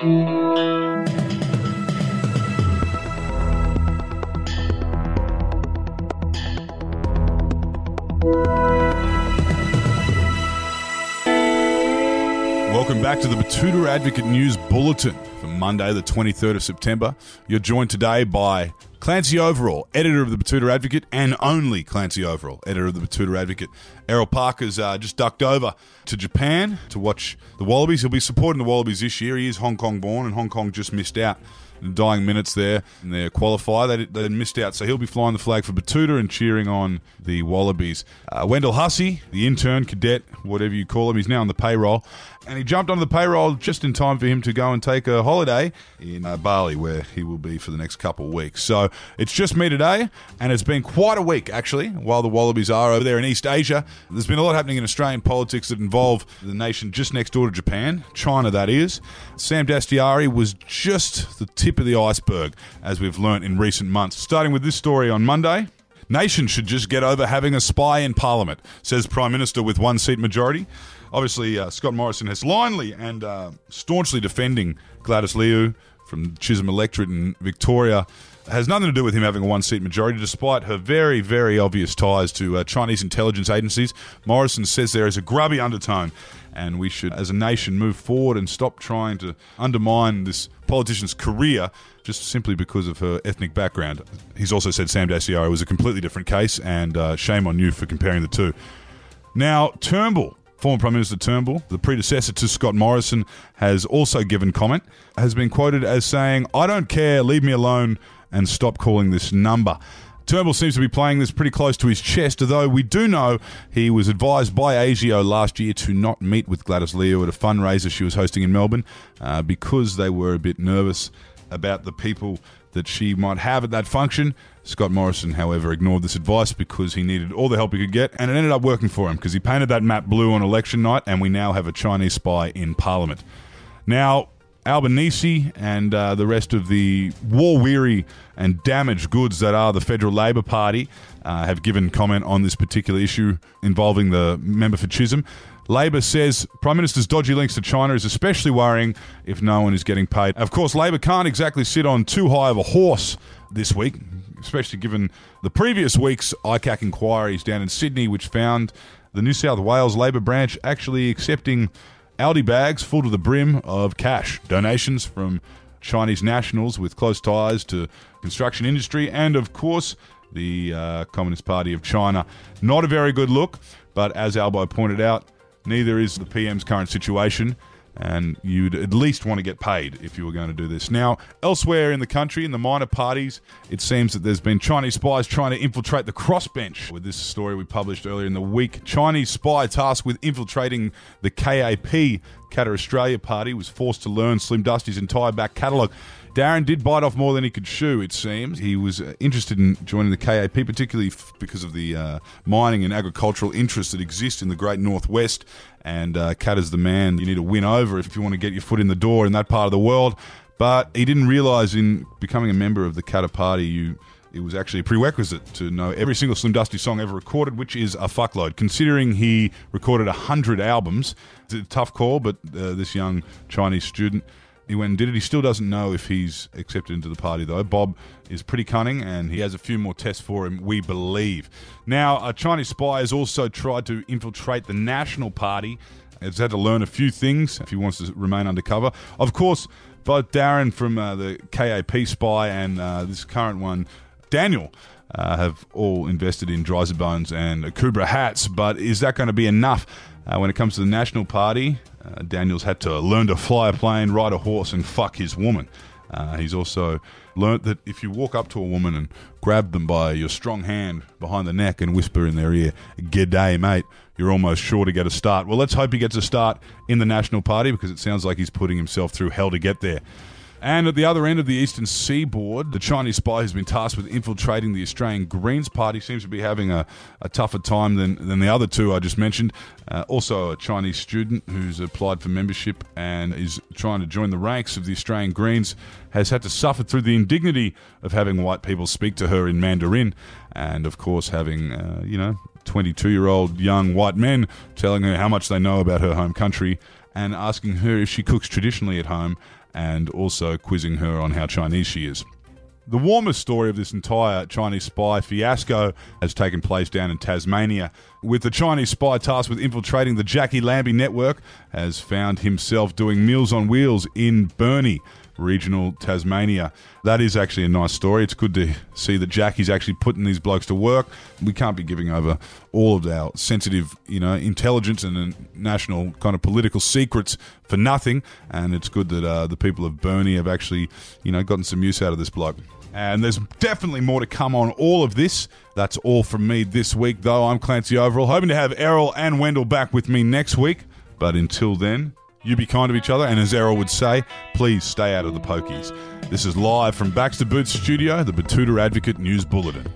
Welcome back to the Betoota Advocate News Bulletin for Monday, the 23rd of September. You're joined today by Clancy Overell, editor of the Betoota Advocate, and only Clancy Overell, editor of the Betoota Advocate. Errol Parker's uh, just ducked over to Japan to watch the Wallabies. He'll be supporting the Wallabies this year. He is Hong Kong born, and Hong Kong just missed out dying minutes there in their qualifier. They, they missed out, so he'll be flying the flag for Betoota and cheering on the Wallabies. Uh, Wendell Hussey, the intern, cadet, whatever you call him, he's now on the payroll. And he jumped onto the payroll just in time for him to go and take a holiday in uh, Bali, where he will be for the next couple of weeks. So it's just me today, and it's been quite a week, actually, while the Wallabies are over there in East Asia. There's been a lot happening in Australian politics that involve the nation just next door to Japan, China, that is. Sam Dastyari was just the tip of the iceberg, as we've learnt in recent months. Starting with this story on Monday. Nation should just get over having a spy in Parliament, says Prime Minister with one seat majority. Obviously, uh, Scott Morrison has blindly and uh, staunchly defending Gladys Liu from Chisholm electorate in Victoria. Has nothing to do with him having a one seat majority, despite her very, very obvious ties to uh, Chinese intelligence agencies. Morrison says there is a grubby undertone, and we should, as a nation, move forward and stop trying to undermine this politician's career just simply because of her ethnic background. He's also said Sam Dastyari was a completely different case, and uh, shame on you for comparing the two. Now, Turnbull Former Prime Minister Turnbull, the predecessor to Scott Morrison, has also given comment, has been quoted as saying, I don't care, leave me alone, and stop calling this number. Turnbull seems to be playing this pretty close to his chest, although we do know he was advised by ASIO last year to not meet with Gladys Liu at a fundraiser she was hosting in Melbourne uh, because they were a bit nervous about the people that she might have at that function. Scott Morrison, however, ignored this advice because he needed all the help he could get, and it ended up working for him because he painted that map blue on election night, and we now have a Chinese spy in Parliament. Now, Albanese and uh, the rest of the war weary and damaged goods that are the Federal Labor Party uh, have given comment on this particular issue involving the member for Chisholm. Labor says Prime Minister's dodgy links to China is especially worrying if no one is getting paid. Of course, Labor can't exactly sit on too high of a horse this week, especially given the previous week's ICAC inquiries down in Sydney, which found the New South Wales Labor branch actually accepting Aldi bags full to the brim of cash donations from Chinese nationals with close ties to construction industry and, of course, the uh, Communist Party of China. Not a very good look, but as Albo pointed out, neither is the PM's current situation and you'd at least want to get paid if you were going to do this. Now, elsewhere in the country, in the minor parties, it seems that there's been Chinese spies trying to infiltrate the crossbench. With this story we published earlier in the week, Chinese spy tasked with infiltrating the KAP, Katter Australia Party, was forced to learn Slim Dusty's entire back catalogue. Darren did bite off more than he could chew, it seems. He was uh, interested in joining the KAP, particularly because of the uh, mining and agricultural interests that exist in the great northwest. And uh, is the man you need to win over if you want to get your foot in the door in that part of the world. But he didn't realise in becoming a member of the Katter Party, you it was actually a prerequisite to know every single Slim Dusty song ever recorded, which is a fuckload. Considering he recorded 100 albums, it's a tough call, but uh, this young Chinese student he went and did it. He still doesn't know if he's accepted into the party, though. Bob is pretty cunning, and he has a few more tests for him, we believe. Now, a Chinese spy has also tried to infiltrate the National Party. He's had to learn a few things if he wants to remain undercover. Of course, both Darren from uh, the KAP spy and uh, this current one, Daniel, uh, have all invested in Driza-Bones and Kubra hats, but is that going to be enough uh, when it comes to the National Party? Uh, Daniels had to learn to fly a plane, ride a horse, and fuck his woman. Uh, he's also learnt that if you walk up to a woman and grab them by your strong hand behind the neck and whisper in their ear, G'day, mate, you're almost sure to get a start. Well, let's hope he gets a start in the National Party because it sounds like he's putting himself through hell to get there. And at the other end of the eastern seaboard, the Chinese spy who's been tasked with infiltrating the Australian Greens Party seems to be having a, a tougher time than, than the other two I just mentioned. Uh, also, a Chinese student who's applied for membership and is trying to join the ranks of the Australian Greens has had to suffer through the indignity of having white people speak to her in Mandarin, and of course, having, uh, you know, 22 year old young white men telling her how much they know about her home country and asking her if she cooks traditionally at home and also quizzing her on how Chinese she is. The warmest story of this entire Chinese spy fiasco has taken place down in Tasmania, with the Chinese spy tasked with infiltrating the Jackie Lambie network has found himself doing Meals on Wheels in Burnie, regional Tasmania. That is actually a nice story. It's good to see that Jackie's actually putting these blokes to work. We can't be giving over all of our sensitive, you know, intelligence and national kind of political secrets for nothing. And it's good that uh, the people of Burnie have actually, you know, gotten some use out of this bloke. And there's definitely more to come on all of this. That's all from me this week, though. I'm Clancy Overell, hoping to have Errol and Wendell back with me next week. But until then, you be kind to each other, and as Errol would say, please stay out of the pokies. This is live from Baxter Boots Studio, the Betoota Advocate News Bulletin.